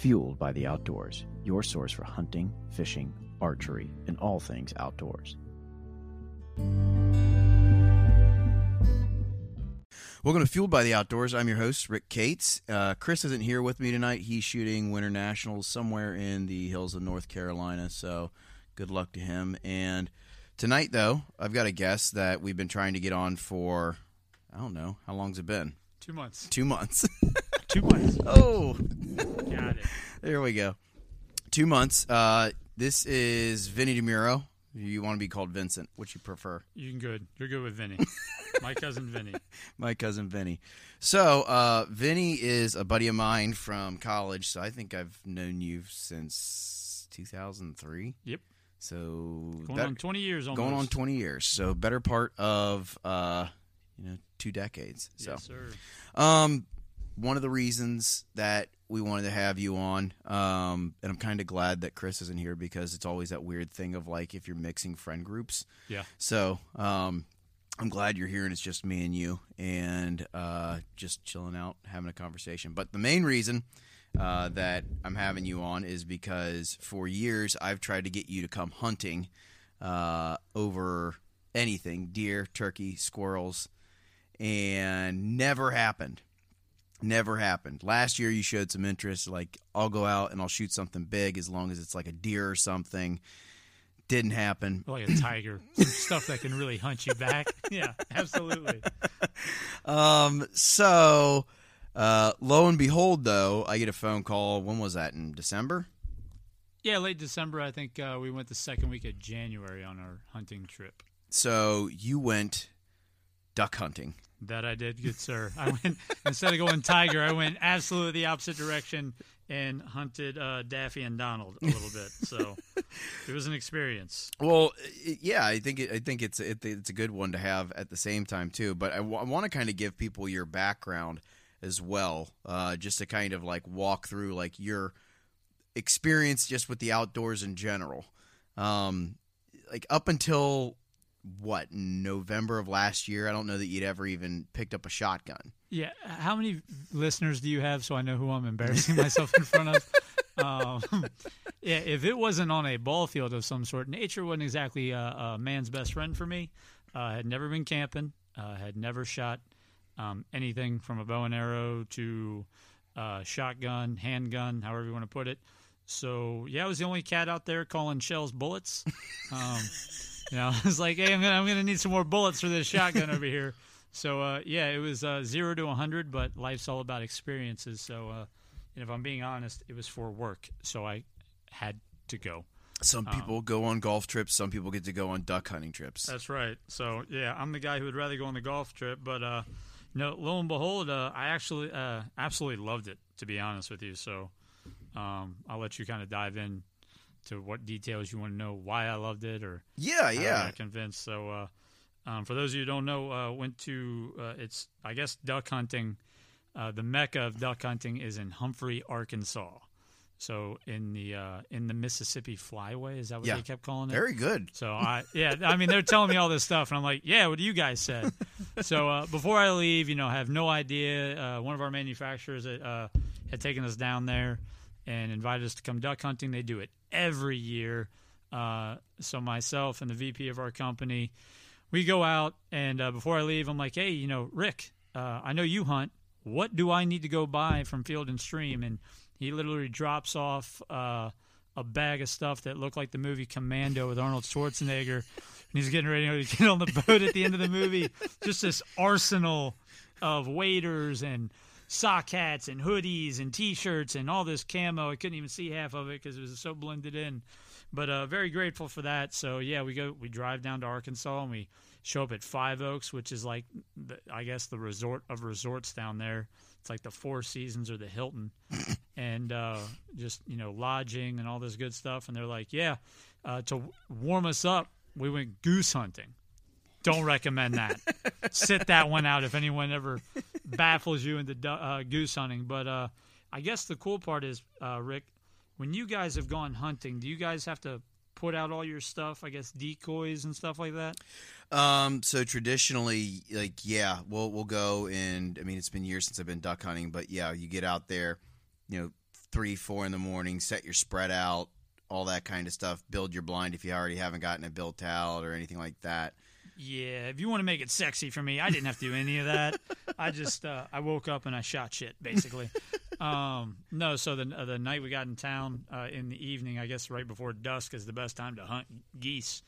Fueled by the Outdoors, your source for hunting, fishing, archery, and all things outdoors. Welcome to Fueled by the Outdoors. I'm your host, Rick Cates. Uh, Chris isn't here with me tonight. He's shooting Winter Nationals somewhere in the hills of North Carolina, so good luck to him. And tonight, though, I've got a guest that we've been trying to get on for, I don't know, how long's it been? Two months. Two months. Two months. oh, Got it. there we go. Two months. Uh, this is Vinnie Dimuro. You want to be called Vincent, which you prefer. You can good. You're good with Vinnie. My cousin Vinny. my cousin Vinny. So, uh, Vinnie is a buddy of mine from college. So I think I've known you since 2003. Yep. So Going on 20 years almost. going on 20 years. So better part of uh, you know two decades. So Yes, sir. um, one of the reasons that we wanted to have you on, um, and I'm kind of glad that Chris isn't here because it's always that weird thing of like if you're mixing friend groups. Yeah. So um, I'm glad you're here and it's just me and you and uh, just chilling out, having a conversation. But the main reason uh, that I'm having you on is because for years I've tried to get you to come hunting uh, over anything deer, turkey, squirrels, and never happened. Never happened. Last year you showed some interest, like I'll go out and I'll shoot something big as long as it's like a deer or something. Didn't happen. Like a tiger. Some stuff that can really hunt you back. Yeah, absolutely. Um, so uh, lo and behold, though, I get a phone call. When was that? In December? Yeah, late December. I think uh, we went the second week of January on our hunting trip. So you went duck hunting. That I did, good sir. I went instead of going tiger, I went absolutely the opposite direction and hunted uh, Daffy and Donald a little bit. So it was an experience. Well, yeah, I think it, I think it's it, it's a good one to have at the same time too. But I want to kind of give people your background as well, uh, just to kind of like walk through like your experience just with the outdoors in general. Um, like up until what November of last year, I don't know that you'd ever even picked up a shotgun. Yeah. How many listeners do you have so I know who I'm embarrassing myself in front of? Um, yeah, if it wasn't on a ball field of some sort, nature wasn't exactly a, a man's best friend for me. Uh, had never been camping, uh, had never shot um, anything from a bow and arrow to uh, shotgun, handgun, however you want to put it. So yeah, I was the only cat out there calling shells bullets. Um, you know, I was like, hey, I'm gonna I'm gonna need some more bullets for this shotgun over here. So uh, yeah, it was uh, zero to 100, but life's all about experiences. So uh, and if I'm being honest, it was for work, so I had to go. Some people go on golf trips. Some people get to go on duck hunting trips. That's right. So yeah, I'm the guy who would rather go on the golf trip, but uh, no, lo and behold, uh, I actually uh, absolutely loved it. To be honest with you, so um, I'll let you kind of dive in to what details you want to know why I loved it or yeah, I yeah. got convinced. So uh, um, for those of you who don't know, uh, went to uh, it's I guess duck hunting. Uh, the mecca of duck hunting is in Humphrey, Arkansas. So in the uh, in the Mississippi Flyway, is that what Yeah. they kept calling it? Very good. So I yeah, I mean they're telling me all this stuff, and I'm like, yeah, what do you guys said? so uh, before I leave, you know, I have no idea. Uh, one of our manufacturers uh, had taken us down there and invited us to come duck hunting. They do it every year. Uh, so myself and the VP of our company, we go out, and uh, before I leave, I'm like, hey, you know, Rick, uh, I know you hunt. What do I need to go buy from Field and Stream? And he literally drops off. Uh, a bag of stuff that looked like the movie Commando with Arnold Schwarzenegger. And he's getting ready to get on the boat at the end of the movie. Just this arsenal of waders and sock hats and hoodies and t-shirts and all this camo. I couldn't even see half of it because it was so blended in. But uh, very grateful for that. So yeah, we go, we drive down to Arkansas and we show up at Five Oaks, which is like, the, I guess, the resort of resorts down there. It's like the Four Seasons or the Hilton, and uh, just you know lodging and all this good stuff. And they're like, yeah, uh, to warm us up, we went goose hunting. Don't recommend that. Sit that one out if anyone ever baffles you into uh, goose hunting. But uh, I guess the cool part is, uh, Rick, when you guys have gone hunting, do you guys have to put out all your stuff? I guess decoys and stuff like that. Um, so traditionally, like, yeah, we'll we'll go and I mean, it's been years since I've been duck hunting, but yeah, you get out there, you know, three, four in the morning, set your spread out, all that kind of stuff. Build your blind if you already haven't gotten it built out or anything like that. Yeah, if you want to make it sexy for me, I didn't have to do any of that. I just uh, I woke up and I shot shit basically. um, no, so the uh, the night we got in town uh, in the evening, I guess right before dusk is the best time to hunt geese.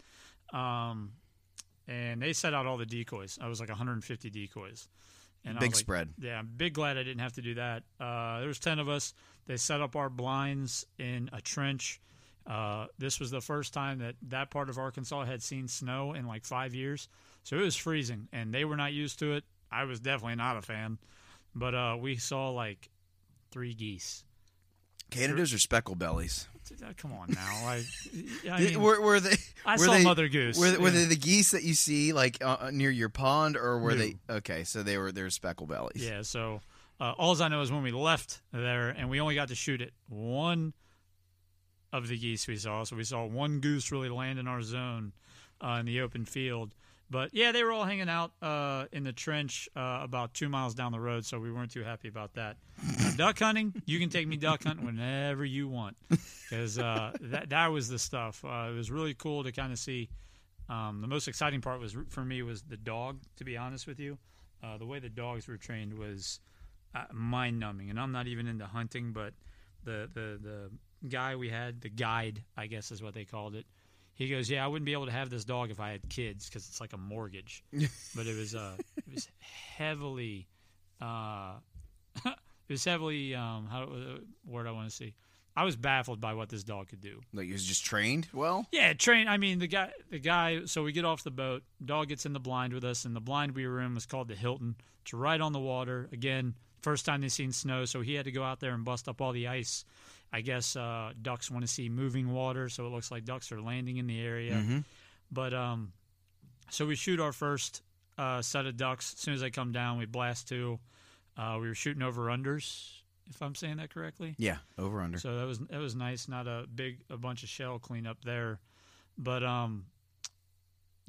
Um, and they set out all the decoys. I was like 150 decoys. And Big like, spread. Yeah, I'm big glad I didn't have to do that. Uh, there was ten of us. They set up our blinds in a trench. Uh, this was the first time that that part of Arkansas had seen snow in like five years, so it was freezing, and they were not used to it. I was definitely not a fan, but uh, we saw like three geese. Canadas or speckle bellies? Uh, Come on now, I, I mean, were, were they? I were saw they, mother goose. Were, were Yeah. they the geese that you see like uh, near your pond, or were No. they? Okay, so they were they were speckle bellies. Yeah, so uh, all I know is when we left there, and we only got to shoot it one of the geese we saw. So we saw one goose really land in our zone uh, in the open field. But yeah, they were all hanging out uh, in the trench uh, about two miles down the road, so we weren't too happy about that. Now, duck hunting, you can take me duck hunting whenever you want, because uh, that that was the stuff. Uh, it was really cool to kind of see. Um, the most exciting part was for me was the dog. To be honest with you, uh, the way the dogs were trained was uh, mind numbing. And I'm not even into hunting, but the, the the guy we had, the guide, I guess is what they called it. He goes, "Yeah, I wouldn't be able to have this dog if I had kids because it's like a mortgage." but it was uh, it was heavily, uh, it was heavily um, how uh, word I want to see. I was baffled by what this dog could do. Like he was just trained well. Yeah, train. I mean, the guy, the guy. So we get off the boat. Dog gets in the blind with us, and the blind we were in was called the Hilton. It's right on the water. Again, first time they've seen snow, so he had to go out there and bust up all the ice. I guess uh, ducks want to see moving water, so it looks like ducks are landing in the area. Mm-hmm. But um, so we shoot our first uh, set of ducks. As soon as they come down, we blast two. Uh, we were shooting over unders, if I'm saying that correctly. Yeah, over under. So that was that was nice. Not a big a bunch of shell cleanup there, but um,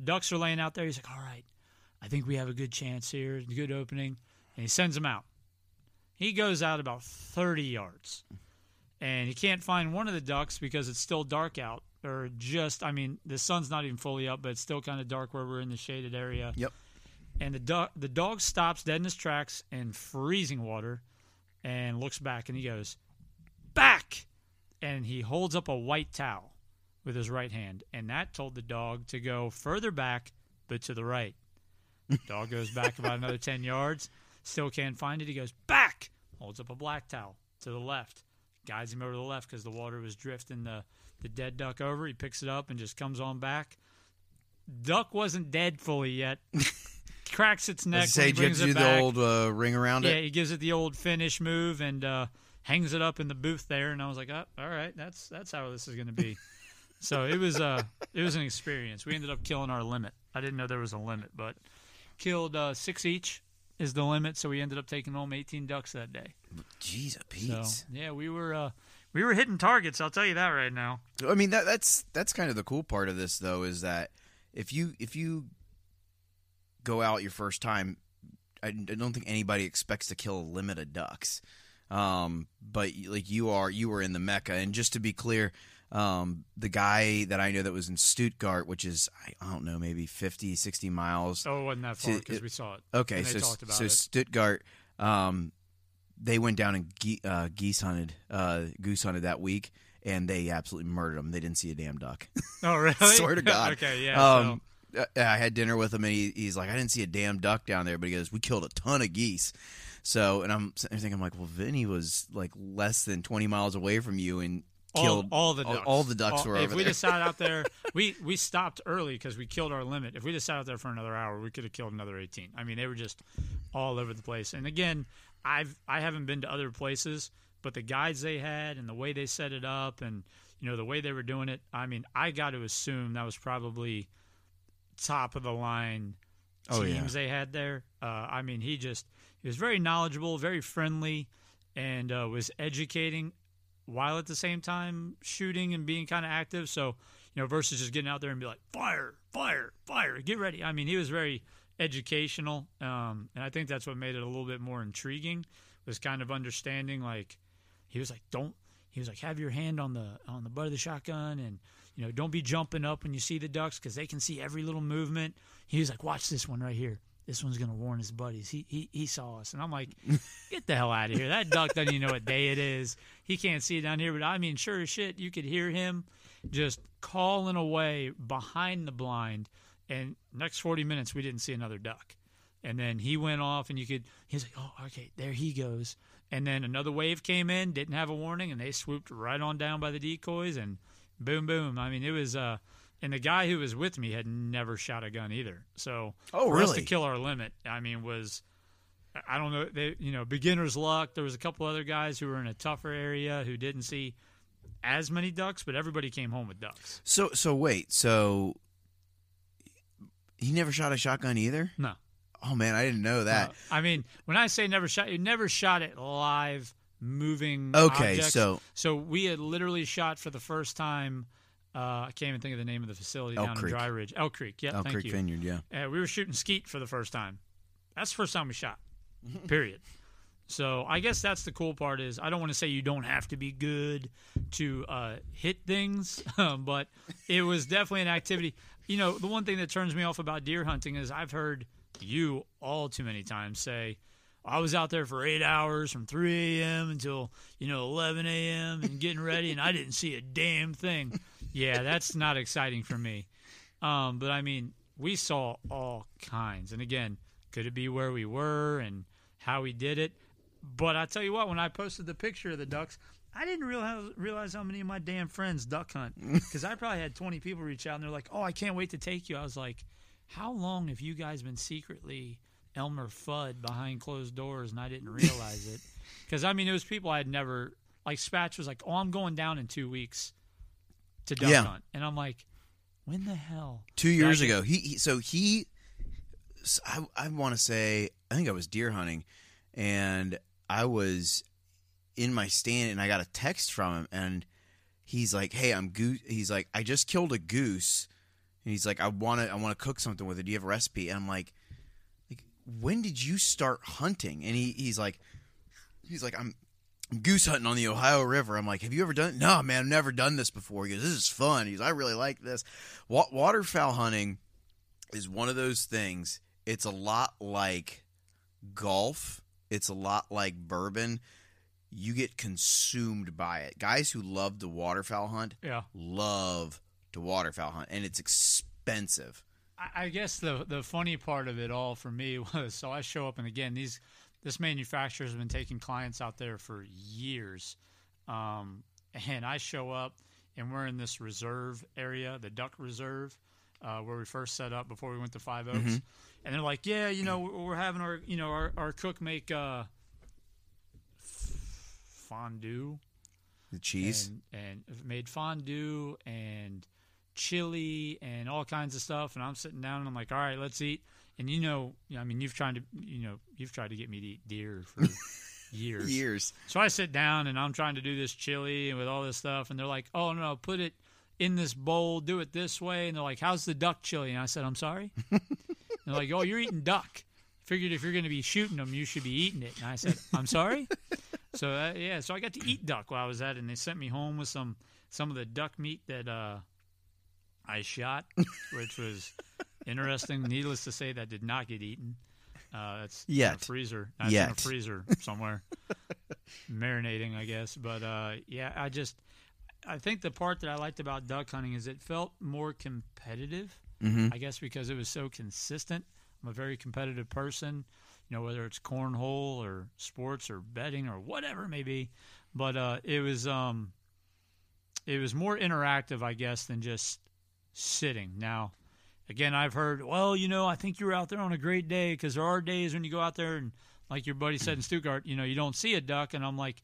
ducks are laying out there. He's like, "All right, I think we have a good chance here, good opening," and he sends them out. He goes out about thirty yards, and he can't find one of the ducks because it's still dark out, or just I mean the sun's not even fully up, but it's still kind of dark where we're in the shaded area. Yep. And the dog the dog stops dead in his tracks in freezing water, and looks back and he goes, "Back!" And he holds up a white towel with his right hand, and that told the dog to go further back, but to the right. dog goes back about another ten yards, still can't find it. He goes back, holds up a black towel to the left, guides him over to the left because the water was drifting the the dead duck over. He picks it up and just comes on back. Duck wasn't dead fully yet. Cracks its neck. Say you have to do it the back. old uh, ring around Yeah, it. Yeah, he gives it the old finish move and uh, hangs it up in the booth there. And I was like, oh, all right, that's that's how this is going to be. so it was uh, it was an experience. We ended up killing our limit. I didn't know there was a limit, but killed uh, six each is the limit. So we ended up taking home 18 ducks that day. Jeez, a So yeah, we were uh, we were hitting targets. I'll tell you that right now. I mean that that's that's kind of the cool part of this though is that if you if you go out your first time, I, I don't think anybody expects to kill a limit of ducks. Um, but like you are, you were in the mecca, and just to be clear, um, the guy that I know that was in Stuttgart, which is I don't know, maybe 50, 60 miles. Oh, it wasn't that far because we saw it. Okay, so so it. Stuttgart, um, they went down and ge- uh, geese hunted, uh, goose hunted that week, and they absolutely murdered them. They didn't see a damn duck. Oh, really? Swear to God. okay, yeah. um, uh, I had dinner with him, and he, he's like, "I didn't see a damn duck down there," but he goes, "We killed a ton of geese." So, and I'm thinking, I'm like, well, Vinnie was like less than 20 miles away from you and killed all the ducks. all the ducks All- were If we there. just sat out there, we we stopped early because we killed our limit. If we just sat out there for another hour, we could have killed another eighteen. I mean, they were just all over the place. And again, I've I haven't been to other places, but the guides they had and the way they set it up, and you know the way they were doing it. I mean, I got to assume that was probably top of the line Oh, teams yeah. they had there. Uh, I mean, he just he was very knowledgeable, very friendly, and uh, was educating while at the same time shooting and being kind of active. So you know, versus just getting out there and be like fire, fire, fire, get ready. I mean, he was very educational, um, and I think that's what made it a little bit more intriguing. Was kind of understanding like he was like don't he was like, "Have your hand on the on the butt of the shotgun, and you know, don't be jumping up when you see the ducks because they can see every little movement." He was like, "Watch this one right here. This one's gonna warn his buddies. He he he saw us." And I'm like, "Get the hell out of here! That duck doesn't even know what day it is. He can't see it down here." But I mean, sure as shit, you could hear him just calling away behind the blind. And next 40 minutes, we didn't see another duck. And then he went off, and you could. He's like, "Oh, okay, there he goes." And then another wave came in, didn't have a warning, and they swooped right on down by the decoys, and boom, boom. I mean, it was. uh And the guy who was with me had never shot a gun either. So Oh, for us to kill our limit, I mean, was I don't know, they you know, beginner's luck. There was a couple other guys who were in a tougher area who didn't see as many ducks, but everybody came home with ducks. So so wait, so he never shot a shotgun either? No. Oh man, I didn't know that. Uh, I mean, when I say never shot, you never shot it live, moving. Okay, objects. so- so we had literally shot for the first time. Uh, I can't even think of the name of the facility Elk down Creek. in Dry Ridge, Elk Creek. Yeah, Elk thank Creek you. Vineyard, yeah. Uh, we were shooting skeet for the first time. That's the first time we shot. Period. So I guess that's the cool part is I don't want to say you don't have to be good to uh, hit things, but it was definitely an activity. You know, the one thing that turns me off about deer hunting is I've heard you all too many times say, I was out there for eight hours from 3 a.m. until, you know, 11 a.m. and getting ready, and I didn't see a damn thing. Yeah, that's not exciting for me. Um, but I mean, we saw all kinds. And again, could it be where we were and how we did it? But I tell you what, when I posted the picture of the ducks, I didn't realize realize how many of my damn friends duck hunt because I probably had 20 people reach out and they're like, "Oh, I can't wait to take you." I was like, "How long have you guys been secretly Elmer Fudd behind closed doors and I didn't realize it?" Because I mean, it was people I had never like. Spatch was like, "Oh, I'm going down in two weeks to duck Yeah. hunt," and I'm like, "When the hell?" Two years ago, he, he so he, I I want to say, I think I was deer hunting, and I was in my stand, and I got a text from him, and he's like, "Hey, I'm goose." He's like, "I just killed a goose," and he's like, "I want to, I want to cook something with it. Do you have a recipe?" And I'm like, "Like, when did you start hunting?" And he, he's like, he's like, "I'm." Goose hunting on the Ohio River. I'm like, have you ever done? it? No, man, I've never done this before. He goes, this is fun. He's, I really like this. Wa- waterfowl hunting is one of those things. It's a lot like golf. It's a lot like bourbon. You get consumed by it. Guys who love to waterfowl hunt Yeah. love to waterfowl hunt, and it's expensive. I I guess the the funny part of it all for me was so I show up and again these this manufacturer has been taking clients out there for years, um, and I show up and we're in this reserve area, the duck reserve, uh, where we first set up before we went to Five Oaks, Mm-hmm. and they're like, yeah, you know, we're having our you know our, our cook make uh, fondue The cheese. and, and made fondue and chili and all kinds of stuff. And I'm sitting down and I'm like, all right, let's eat. And you know, I mean, you've tried to, you know, you've tried to get me to eat deer for years. Years. So I sit down and I'm trying to do this chili and with all this stuff, and they're like, "Oh no, put it in this bowl, do it this way." And they're like, "How's the duck chili?" And I said, "I'm sorry." they're like, "Oh, you're eating duck. Figured if you're going to be shooting them, you should be eating it." And I said, "I'm sorry." so uh, yeah, so I got to eat duck while I was at it, and they sent me home with some some of the duck meat that uh, I shot, which was interesting. Needless to say, that did not get eaten. Uh, that's in a Yet. freezer. That's in a freezer somewhere, marinating, I guess. But uh, yeah, I just I think the part that I liked about duck hunting is it felt more competitive. hmm I guess because it was so consistent. I'm a very competitive person, you know, whether it's cornhole or sports or betting or whatever it may be. But uh, it was um, it was more interactive, I guess, than just sitting. Now, again, I've heard, well, you know, I think you were out there on a great day because there are days when you go out there and, like your buddy said in Stuttgart, you know, you don't see a duck, and I'm like,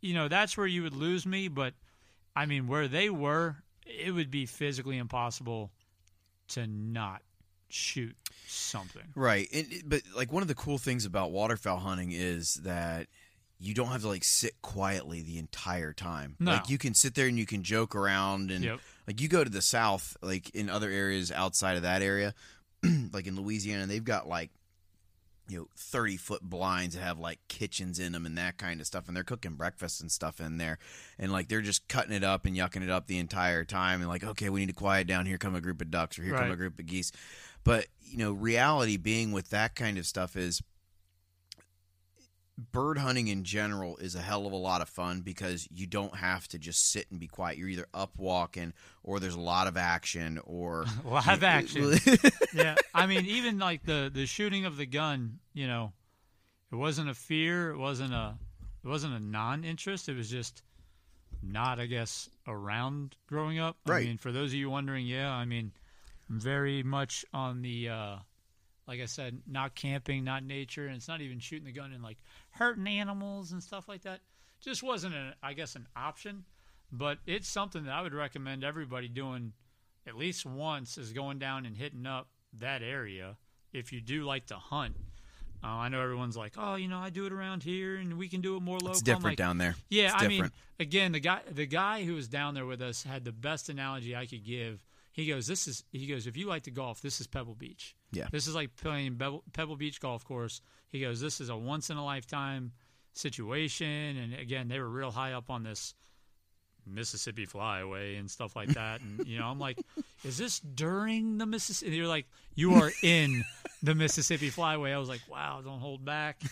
you know, that's where you would lose me. But I mean, where they were, it would be physically impossible to not shoot something. Right. And, but like one of the cool things about waterfowl hunting is that you don't have to like sit quietly the entire time. No. Like you can sit there and you can joke around and Yep. like you go to the south, like in other areas outside of that area, like in Louisiana, they've got like you know 30 foot blinds that have like kitchens in them and that kind of stuff and they're cooking breakfast and stuff in there and like they're just cutting it up and yucking it up the entire time and like okay we need to quiet down here come a group of ducks or here come a group of geese but you know reality being with that kind of stuff is bird hunting in general is a hell of a lot of fun because you don't have to just sit and be quiet you're either up walking or there's a lot of action or Live action. yeah, I mean, even like the the shooting of the gun, you know, it wasn't a fear. It wasn't a it wasn't a non-interest. It was just not, I guess, around growing up. Right. I mean, for those of you wondering, yeah, I mean, I'm very much on the. uh like I said, not camping, not nature, and it's not even shooting the gun and like hurting animals and stuff like that. Just wasn't, a, I guess, an option. But it's something that I would recommend everybody doing at least once is going down and hitting up that area if you do like to hunt. Uh, I know everyone's like, oh, you know, I do it around here and we can do it more local. it's different like, down there yeah, It's I mean, again, the guy the guy who was down there with us had the best analogy I could give. He goes, "This is," he goes, "If you like to golf, this is Pebble Beach. Yeah. this is like playing Pebble, Pebble Beach golf course." He goes, "This is a once in a lifetime situation." And again, they were real high up on this Mississippi Flyaway and stuff like that. And you know, I'm like, "Is this during the Mississippi?" You're like, "You are in the Mississippi Flyway." I was like, "Wow, don't hold back."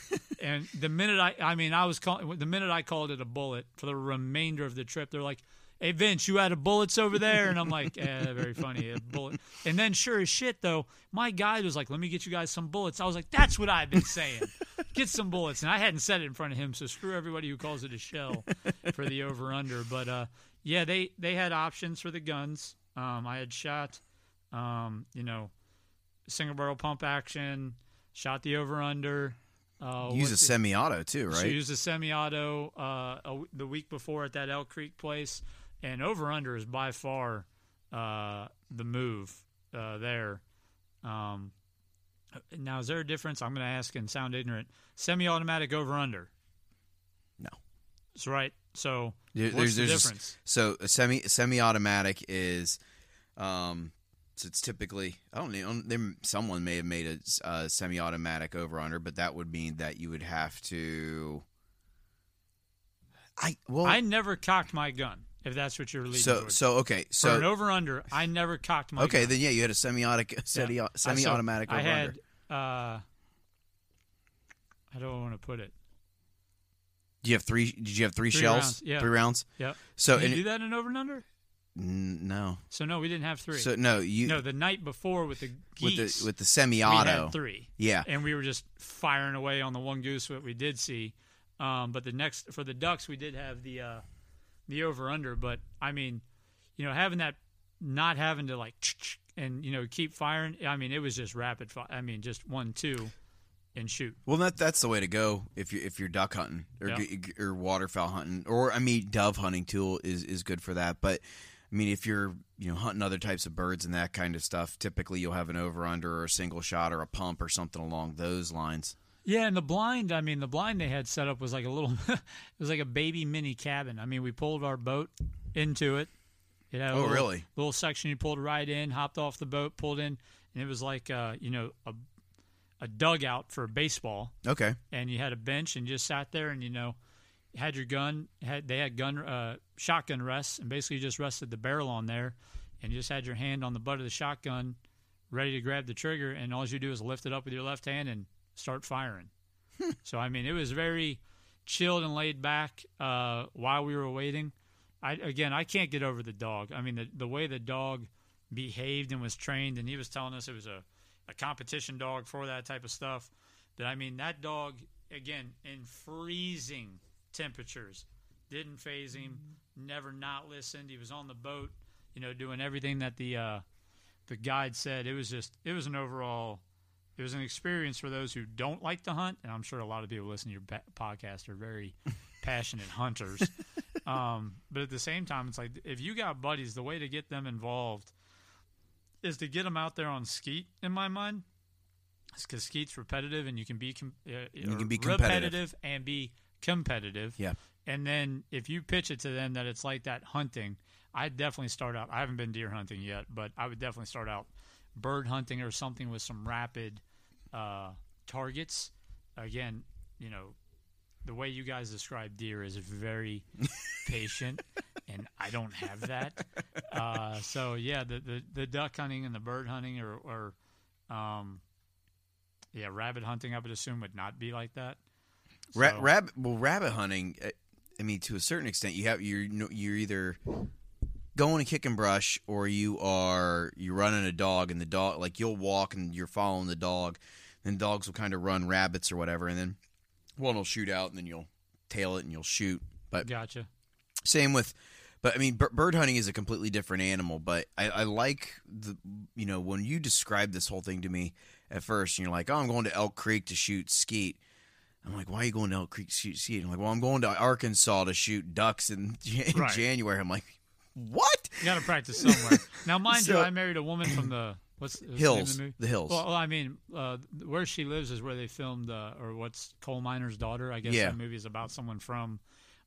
And the minute I, I mean, I was call, the minute I called it a bullet for the remainder of the trip, they're like, "Hey Vince, you out of bullets over there?" And I'm like, "Yeah, very funny, a bullet." And then, sure as shit, though, my guide was like, "Let me get you guys some bullets." I was like, "That's what I've been saying, get some bullets." And I hadn't said it in front of him, so screw everybody who calls it a shell for the over under. But uh, yeah, they they had options for the guns. Um, I had shot, um, you know, single barrel pump action, shot the over under. Uh, use a semi-auto too so right used a semi-auto uh, a the week before at that Elk Creek place, and over under is by far uh, the move uh, there. Um, now, is there a difference? I'm going to ask and sound ignorant. Semi-automatic over under. No. That's right. So There- what's the there's- there's a difference? So a semi semi-automatic is, um, so it's typically I don't know. There, someone may have made a, uh, semi-automatic over under, but that would mean that you would have to. I well I never cocked my gun. If that's what you're leading so towards. so okay So For an over under, I never cocked my okay gun. then yeah you had a semi-automatic semi Yeah. Semi-automatic I over had. Uh, how do I want to put it? Do you have three? Did you have three, Three shells? rounds, yeah. Three rounds. Yep. So Did you do that in over and under? n- no. So no, we didn't have three. So no you no, the night before with the with geese, the with the we semi-auto. had three, Yeah. and we were just firing away on the one goose that we did see. Um, but the next for the ducks, we did have the uh, the over under. But I mean, you know, having that, not having to like and you know keep firing. I mean, it was just rapid fire. I mean, just one two, and shoot. Well, that that's the way to go if you if you're duck hunting or Yeah. g- or waterfowl hunting or I mean dove hunting tool is is good for that. But I mean if you're you know hunting other types of birds and that kind of stuff, typically you'll have an over under or a single shot or a pump or something along those lines. Yeah, and the blind, I mean, the blind they had set up was like a little, it was like a baby mini cabin. I mean, we pulled our boat into it. It had a Oh, little, really? little section you pulled right in, hopped off the boat, pulled in, and it was like, uh, you know, a, a dugout for baseball. Okay. And you had a bench and just sat there and, you know, had your gun, had they had gun, uh, shotgun rests, and basically you just rested the barrel on there and you just had your hand on the butt of the shotgun ready to grab the trigger, and all you do is lift it up with your left hand and start firing. so I mean, it was very chilled and laid back uh, while we were waiting. I again, I can't get over the dog. I mean, the the way the dog behaved and was trained, and he was telling us it was a a competition dog for that type of stuff. But I mean, that dog again in freezing temperatures didn't faze him. Never not listened. He was on the boat, you know, doing everything that the uh, the guide said. It was just it was an overall was an experience for those who don't like to hunt, and I'm sure a lot of people listening to your podcast are very passionate hunters. Um, but at the same time, it's like if you got buddies, the way to get them involved is to get them out there on skeet. In my mind, because skeet's repetitive, and you can be com- uh, You can be competitive. repetitive and be competitive. Yeah. And then if you pitch it to them that it's like that hunting, I'd definitely start out. I haven't been deer hunting yet, but I would definitely start out bird hunting or something with some rapid uh, targets. Again, you know, the way you guys describe deer is very patient, and I don't have that. Uh, so yeah, the, the the duck hunting and the bird hunting, or or um, yeah, rabbit hunting, I would assume would not be like that. Ra- rabbit, well, rabbit hunting. uh, I mean, to a certain extent, you have you're you're either going to kick and kicking brush, or you are you're running a dog, and the dog like you'll walk and you're following the dog, then dogs will kind of run rabbits or whatever, and then one will shoot out, and then you'll tail it and you'll shoot. But Gotcha. same with, but I mean, bir- bird hunting is a completely different animal. But I, I like the, you know, when you describe this whole thing to me at first, and you're like, oh, I'm going to Elk Creek to shoot skeet. I'm like, why are you going to Elk Creek to shoot skeet? I'm like, well, I'm going to Arkansas to shoot ducks in, in Right. January. I'm like, what? You got to practice somewhere. now, mind you, I married a woman from the what's, what's the name of Hills, the movie? the hills. Well, well, I mean, uh, where she lives is where they filmed, uh, or what's Coal Miner's Daughter. I guess Yeah. that movie is about someone from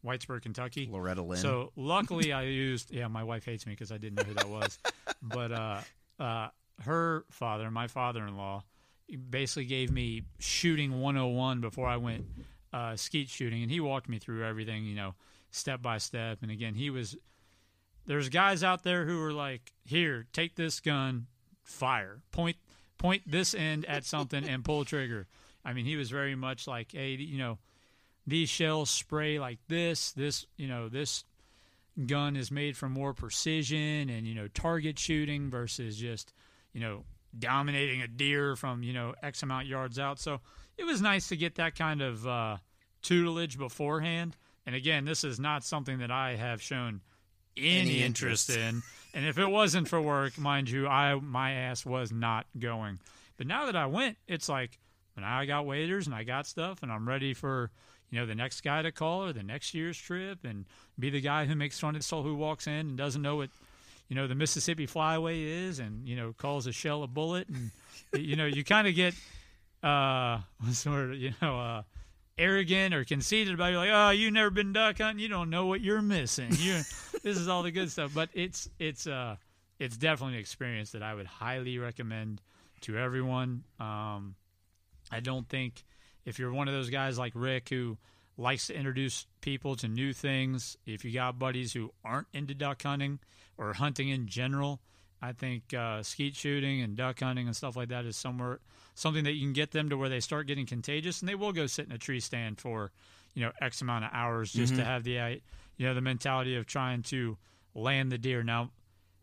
Whitesburg, Kentucky. Loretta Lynn. So luckily, I used. Yeah, my wife hates me because I didn't know who that was. but uh, uh, her father, my father-in-law, basically gave me shooting 101 before I went uh, skeet shooting, and he walked me through everything, you know, step by step. And again, he was. There's guys out there who are like, "Here, take this gun, fire, point point this end at something, and pull trigger." I mean, he was very much like, "Hey, you know." these shells spray like this this you know this gun is made for more precision and you know target shooting versus just you know dominating a deer from you know x amount yards out so it was nice to get that kind of uh, tutelage beforehand and again this is not something that i have shown any, interest. in. And if it wasn't for work mind you i my ass was not going. But now that i went it's like now i got waders and i got stuff and i'm ready for you know, the next guy to call or the next year's trip and be the guy who makes fun of the soul who walks in and doesn't know what, you know, the Mississippi Flyway is and, you know, calls a shell a bullet. And, you know, you kind of get, uh, sort of, you know, uh, arrogant or conceited about it. You're like, oh, you've never been duck hunting. You don't know what you're missing. You, this is all the good stuff. But it's, it's, uh, it's definitely an experience that I would highly recommend to everyone. Um, I don't think if you're one of those guys like Rick who likes to introduce people to new things, if you got buddies who aren't into duck hunting or hunting in general, I think uh, skeet shooting and duck hunting and stuff like that is somewhere something that you can get them to where they start getting contagious and they will go sit in a tree stand for you know x amount of hours just to have the uh, you know the mentality of trying to land the deer. Now,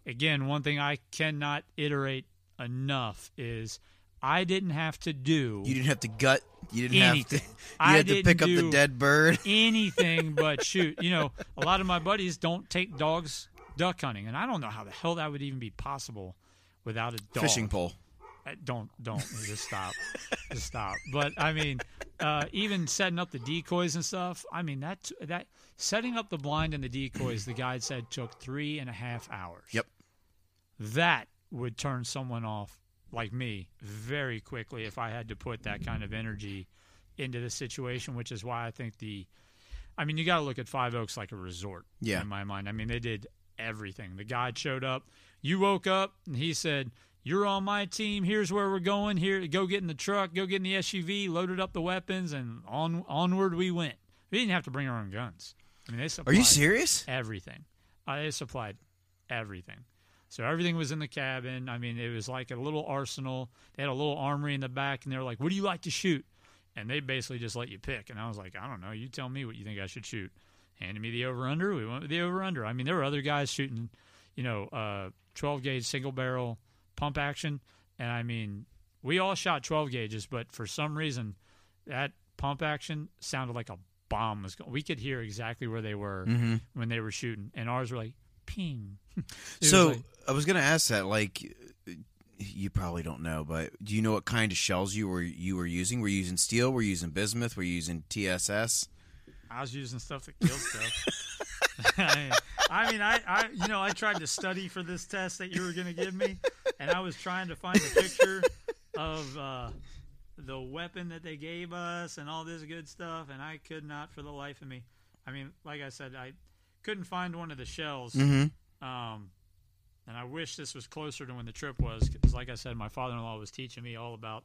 again, one thing I cannot iterate enough is I didn't have to do you didn't have to gut. You didn't anything. have to. You I had to didn't pick up the dead bird. anything but shoot. You know, a lot of my buddies don't take dogs duck hunting, and I don't know how the hell that would even be possible without a dog. Fishing pole. Uh, Don't don't just stop, just stop. But I mean, uh, even setting up the decoys and stuff. I mean that that setting up the blind and the decoys. The guide said took three and a half hours. Yep. That would turn someone off like me very quickly if I had to put that kind of energy into the situation, which is why I think the I mean, you got to look at Five Oaks like a resort Yeah. in my mind. I mean, they did everything. The guide showed up. You woke up and he said, "You're on my team. Here's where we're going. Here, go get in the truck. Go get in the SUV. Loaded up the weapons, and on onward we went. We didn't have to bring our own guns. I mean, they supplied Are you serious? everything. Uh, they supplied everything. So everything was in the cabin. I mean, it was like a little arsenal. They had a little armory in the back, and they were like, "What do you like to shoot?" And they basically just let you pick. And I was like, "I don't know. You tell me what you think I should shoot." Handed me the over under. We went with the over under. I mean, there were other guys shooting, you know, uh, 12 gauge single barrel pump action, and I mean, we all shot 12 gauges, but for some reason, that pump action sounded like a bomb was going. We could hear exactly where they were Mm-hmm. when they were shooting, and ours were like ping. It was So like- I was gonna ask that. Like, you probably don't know, but do you know what kind of shells you were you were using? Were you using steel? Were you using bismuth? Were you using TSS? I was using stuff that killed stuff. I mean, I, I, you know, I tried to study for this test that you were going to give me, and I was trying to find a picture of uh, the weapon that they gave us and all this good stuff, and I could not for the life of me. I mean, like I said, I couldn't find one of the shells. Mm-hmm. Um, and I wish this was closer to when the trip was, because like I said, my father-in-law was teaching me all about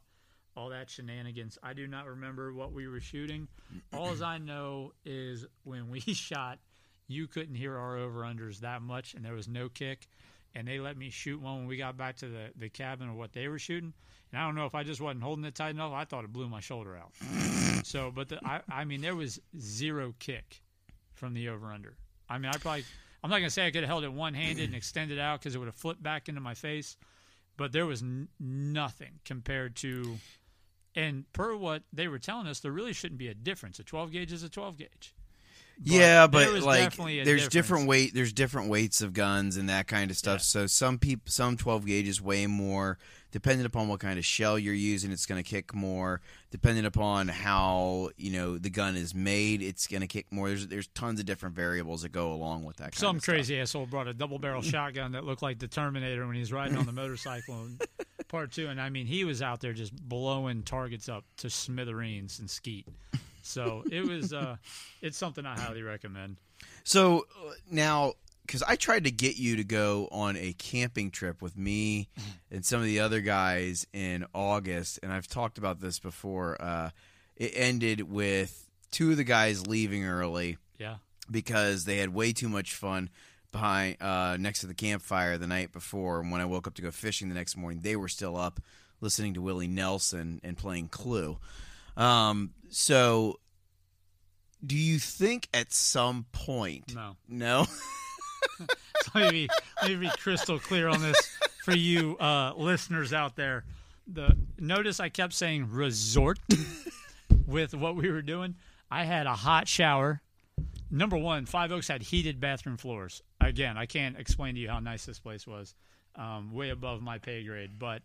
all that shenanigans. I do not remember what we were shooting. All as I know is when we shot, you couldn't hear our over unders that much, and there was no kick. And they let me shoot one when we got back to the, the cabin of what they were shooting. And I don't know if I just wasn't holding it tight enough. I thought it blew my shoulder out. so, but the, I, I mean, there was zero kick from the over under. I mean, I probably, I'm not going to say I could have held it one handed and extended out because it would have flipped back into my face, but there was n- nothing compared to, and per what they were telling us, there really shouldn't be a difference. A 12 gauge is a 12 gauge. yeah, but like there's difference. different weight there's different weights of guns and that kind of stuff. Yeah. So some people some 12 gauges weigh more depending upon what kind of shell you're using it's going to kick more depending upon how, you know, the gun is made, it's going to kick more. There's there's tons of different variables that go along with that kind Some of stuff. crazy asshole brought a double barrel shotgun that looked like the Terminator when he's riding on the motorcycle in part two. And I mean, he was out there just blowing targets up to smithereens and skeet. So it was, uh, it's something I highly recommend. So uh, now, because I tried to get you to go on a camping trip with me and some of the other guys in August, and I've talked about this before. Uh, it ended with two of the guys leaving early Yeah. because they had way too much fun behind uh, next to the campfire the night before. And when I woke up to go fishing the next morning, they were still up listening to Willie Nelson and playing Clue. Um, so, do you think at some point? No. No. So let me, be, let me be crystal clear on this for you uh, listeners out there. The notice I kept saying resort with what we were doing. I had a hot shower. Number one, Five Oaks had heated bathroom floors. Again, I can't explain to you how nice this place was. Um, way above my pay grade, but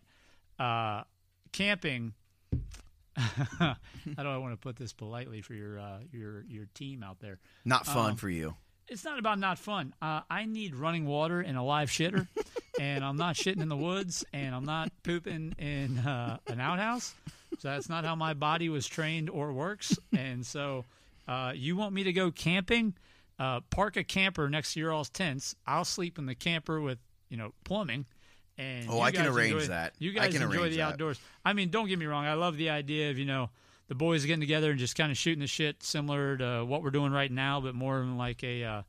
uh, camping. how do I want to put this politely for your uh, your your team out there? Not fun Um, for you. it's not about not fun. Uh, I need running water and a live shitter, and I'm not shitting in the woods, and I'm not pooping in uh, an outhouse. So that's not how my body was trained or works. And so, uh, you want me to go camping? Uh, park a camper next to your all's tents. I'll sleep in the camper with you know plumbing. And Oh, I can arrange enjoy- that. You guys can enjoy the that. outdoors. I mean, don't get me wrong. I love the idea of you know the boys getting together and just kind of shooting the shit, similar to what we're doing right now, but more in like a uh,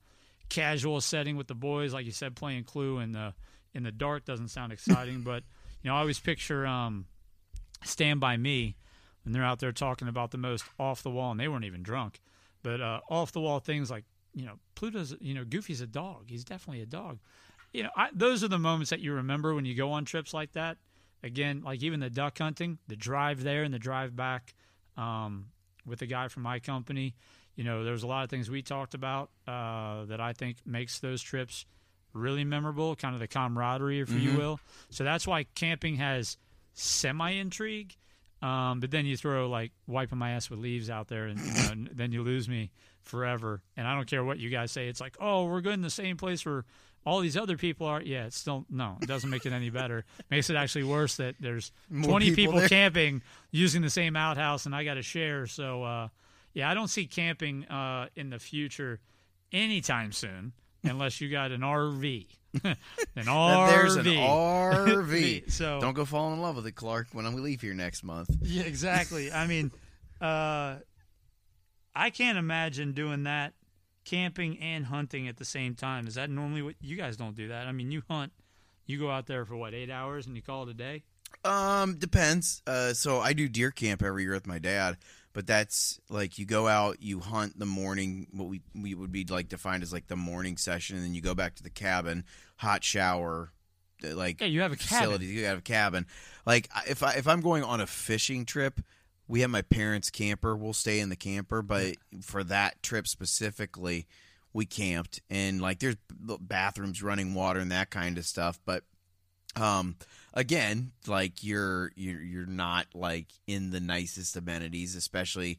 casual setting with the boys, like you said, playing Clue in the in the dark doesn't sound exciting, but you know, I always picture um, Stand by Me when they're out there talking about the most off the wall, and they weren't even drunk, but uh, off the wall things like you know Pluto's, you know Goofy's a dog. He's definitely a dog. You know, I, those are the moments that you remember when you go on trips like that. Again, like even the duck hunting, the drive there and the drive back um, with the guy from my company. You know, there's a lot of things we talked about uh, that I think makes those trips really memorable, kind of the camaraderie, if you will. So that's why camping has semi intrigue. Um, but then you throw like wiping my ass with leaves out there, and, you know, and then you lose me forever. And I don't care what you guys say. It's like, oh, we're good in the same place where all these other people are. Yeah, it's still no. It doesn't make it any better. Makes it actually worse that there's More 20 people people, camping using the same outhouse, and I got to share. So uh, yeah, I don't see camping uh, in the future anytime soon, unless you got an RV. an RV. There's an RV. so Don't go fall in love with it, Clark, when we leave here next month. yeah, exactly. I mean, uh, I can't imagine doing that, camping and hunting at the same time. Is that normally what you guys don't do that? I mean, you hunt, you go out there for what eight hours and you call it a day. Um, depends. Uh, so I do deer camp every year with my dad, but that's like you go out, you hunt the morning, what we we would be like defined as like the morning session, and then you go back to the cabin, hot shower, like Yeah, you have a cabin. You have a cabin. Like if I if I'm going on a fishing trip, we have my parents' camper. We'll stay in the camper, but for that trip specifically, we camped and like there's bathrooms, running water, and that kind of stuff. But um, again, like you're you're you're not like in the nicest amenities, especially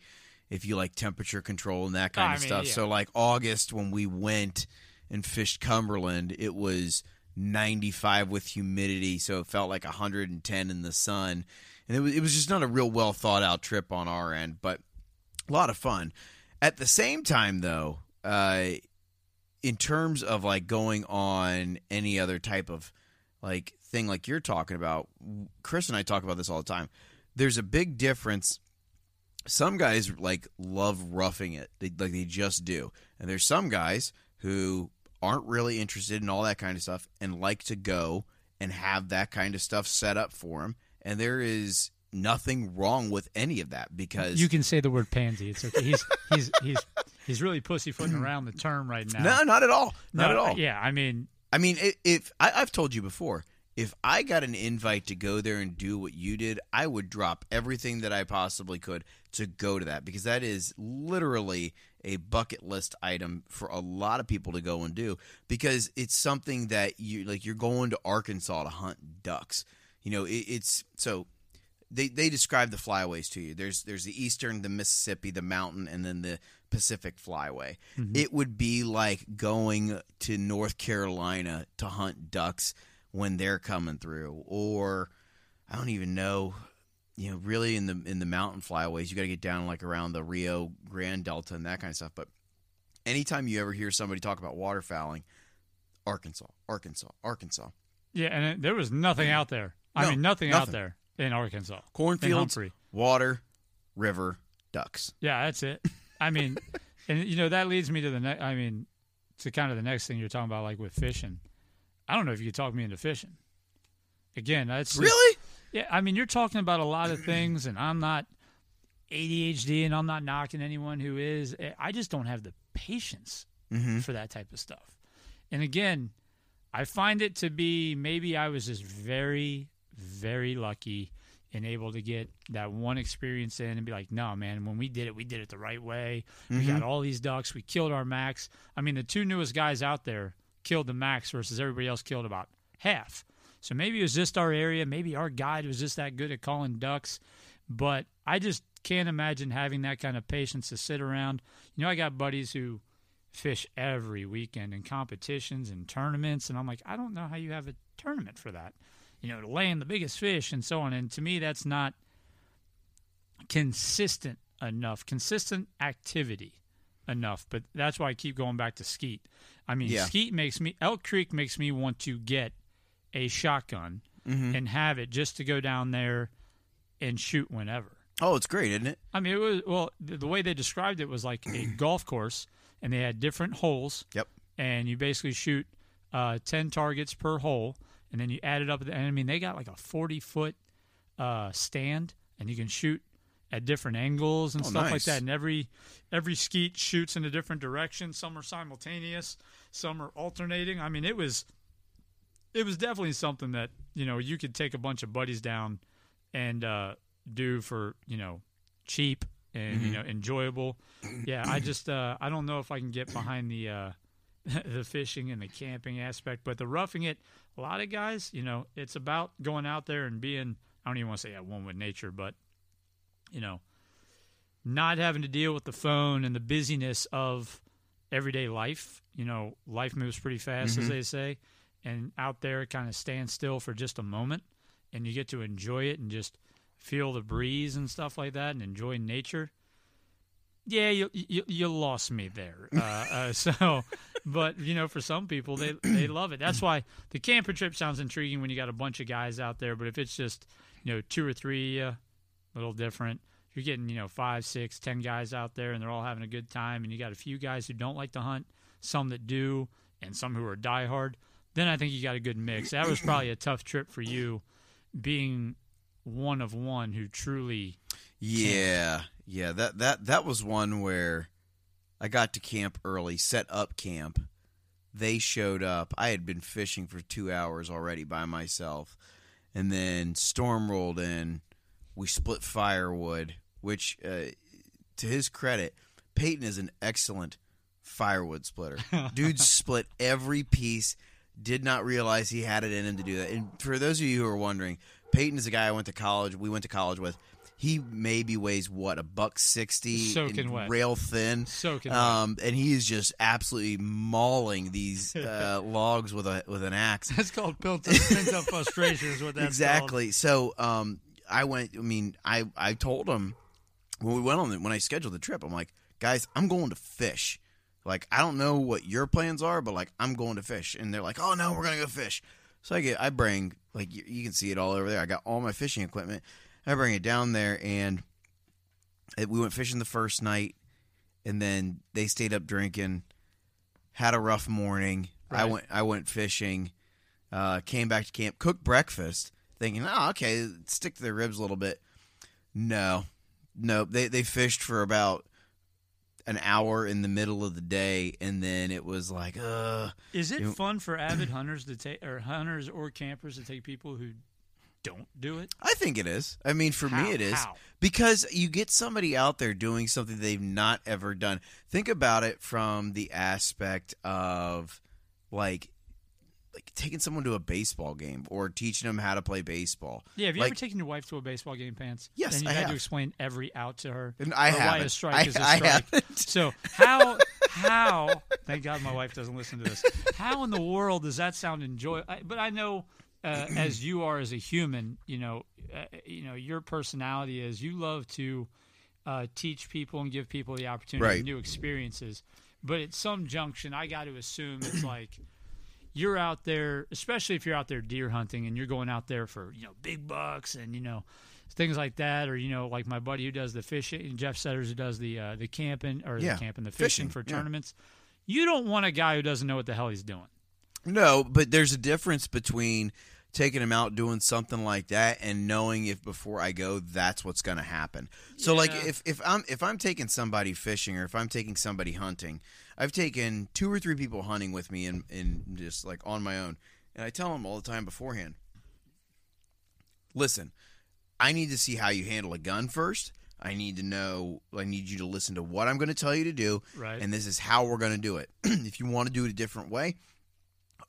if you like temperature control and that kind I of mean, stuff. yeah. So like August when we went and fished Cumberland, it was 95 with humidity, so it felt like 110 in the sun, and it was it was just not a real well thought out trip on our end, but a lot of fun. At the same time, though, uh, in terms of like going on any other type of like thing like you're talking about, Chris and I talk about this all the time. there's a big difference. Some guys like love roughing it, they, like they just do, and there's some guys who aren't really interested in all that kind of stuff and like to go and have that kind of stuff set up for them. And there is nothing wrong with any of that because You can say the word pansy. It's okay. He's he's he's he's really pussyfooting around the term right now. no, not at all, not No, at all. Yeah, I mean, I mean, if I, I've told you before, if I got an invite to go there and do what you did, I would drop everything that I possibly could to go to that because that is literally a bucket list item for a lot of people to go and do because it's something that you like. You're going to Arkansas to hunt ducks. You know, it, it's so they they describe the flyways to you. There's there's the eastern, the Mississippi, the mountain, and then the Pacific flyway. Mm-hmm. It would be like going to North Carolina to hunt ducks when they're coming through, or I don't even know. You know, really in the in the mountain flyways, you got to get down like around the Rio Grande Delta and that kind of stuff. But anytime you ever hear somebody talk about waterfowling, Arkansas, Arkansas, Arkansas, yeah, and it, there was nothing out there. I No, mean, nothing, out there in Arkansas. Cornfields, water, river, ducks. Yeah, that's it. I mean, and you know that leads me to the next. I mean, to kind of the next thing you're talking about, like with fishing. I don't know if you could talk me into fishing. Again, that's just- Really? Yeah, I mean, you're talking about a lot of things, and I'm not ADHD, and I'm not knocking anyone who is. Eh, I just don't have the patience Mm-hmm. for that type of stuff. And again, I find it to be maybe I was just very, very lucky and able to get that one experience in and be like, no, man, when we did it, we did it the right way. We got all these ducks. We killed our max. I mean, the two newest guys out there killed the max versus everybody else killed about half. So maybe it was just our area. Maybe our guide was just that good at calling ducks. But I just can't imagine having that kind of patience to sit around. You know, I got buddies who fish every weekend in competitions and tournaments, and I'm like, I don't know how you have a tournament for that. You know, to land the biggest fish and so on. And to me, that's not consistent enough, consistent activity enough. But that's why I keep going back to skeet. I mean, Yeah. skeet makes me Elk Creek makes me want to get a shotgun Mm-hmm. and have it just to go down there and shoot whenever. Oh, it's great, isn't it? I mean, it was well. The, the way they described it was like a golf course, and they had different holes. Yep. And you basically shoot uh, ten targets per hole, and then you add it up. And I mean, they got like a forty foot uh, stand, and you can shoot at different angles and Oh, stuff like that. And every every skeet shoots in a different direction. Some are simultaneous, some are alternating. I mean, it was it was definitely something that you know you could take a bunch of buddies down and uh, do for you know cheap and you know enjoyable. Yeah, I just uh, I don't know if I can get behind the uh, the fishing and the camping aspect, but the roughing it. A lot of guys, you know, it's about going out there and being. I don't even want to say at one with nature, but you know, not having to deal with the phone and the busyness of everyday life. You know, life moves pretty fast, as they say, and out there, it kind of stand still for just a moment, and you get to enjoy it and just feel the breeze and stuff like that, and enjoy nature. Yeah, you you, you lost me there. Uh, uh, so, but you know, for some people, they they love it. That's why the camper trip sounds intriguing when you got a bunch of guys out there. But if it's just you know two or three, uh, little different. You're getting you know five, six, ten guys out there, and they're all having a good time, and you got a few guys who don't like to hunt, some that do, and some who are diehard. Then I think you got a good mix. That was probably a tough trip for you, being one of one who truly Yeah, yeah. That that that was one where I got to camp early, set up camp. They showed up. I had been fishing for two hours already by myself, and then storm rolled in. We split firewood, which, uh, to his credit, Peyton is an excellent firewood splitter. Dude split every piece. Did not realize he had it in him to do that. And for those of you who are wondering, Peyton is a guy I went to college. We went to college with. He maybe weighs what a buck sixty, Soaking and wet. rail thin. Soaking wet. um, and he is just absolutely mauling these uh, logs with a with an axe. That's called built up, pent up frustration. Is what that's exactly. So um, I went. I mean, I I told him when we went on the, when I scheduled the trip. I'm like, guys, I'm going to fish. Like, I don't know what your plans are, but like, I'm going to fish. And they're like, oh no, we're gonna go fish. So I get, I bring like you, you can see it all over there. I got all my fishing equipment. I bring it down there, and it, we went fishing the first night, and then they stayed up drinking, had a rough morning. I went I went fishing, uh, came back to camp, cooked breakfast, thinking, oh, okay, stick to their ribs a little bit. No, no, they they fished for about an hour in the middle of the day, and then it was like, uh, Is it You- fun for avid hunters to take, or hunters or campers to take people who don't do it? I think it is. I mean, for How? me, it is How? because you get somebody out there doing something they've not ever done. Think about it from the aspect of like like taking someone to a baseball game or teaching them how to play baseball. Yeah, have you Like- ever taken your wife to a baseball game, Pants? Yes, and you I had have. to explain every out to her. And I have. why a strike I- is a I strike. haven't. So how how thank God my wife doesn't listen to this. How in the world does that sound enjoyable? But I know uh, as you are as a human, you know, uh, you know your personality is you love to uh, teach people and give people the opportunity Right. new experiences. But at some junction, I got to assume it's like you're out there, especially if you're out there deer hunting and you're going out there for you know big bucks and you know things like that, or you know like my buddy who does the fishing, Jeff Setters who does the uh, the camping or Yeah, the camping, the fishing, fishing, for yeah. tournaments. You don't want a guy who doesn't know what the hell he's doing. No, but there's a difference between taking them out doing something like that and knowing if before I go that's what's going to happen. So like if if I'm if I'm taking somebody fishing or if I'm taking somebody hunting, I've taken two or three people hunting with me and in just like on my own. And I tell them all the time beforehand. Listen, I need to see how you handle a gun first. I need to know I need you to listen to what I'm going to tell you to do Right. and this is how we're going to do it. if you want to do it a different way,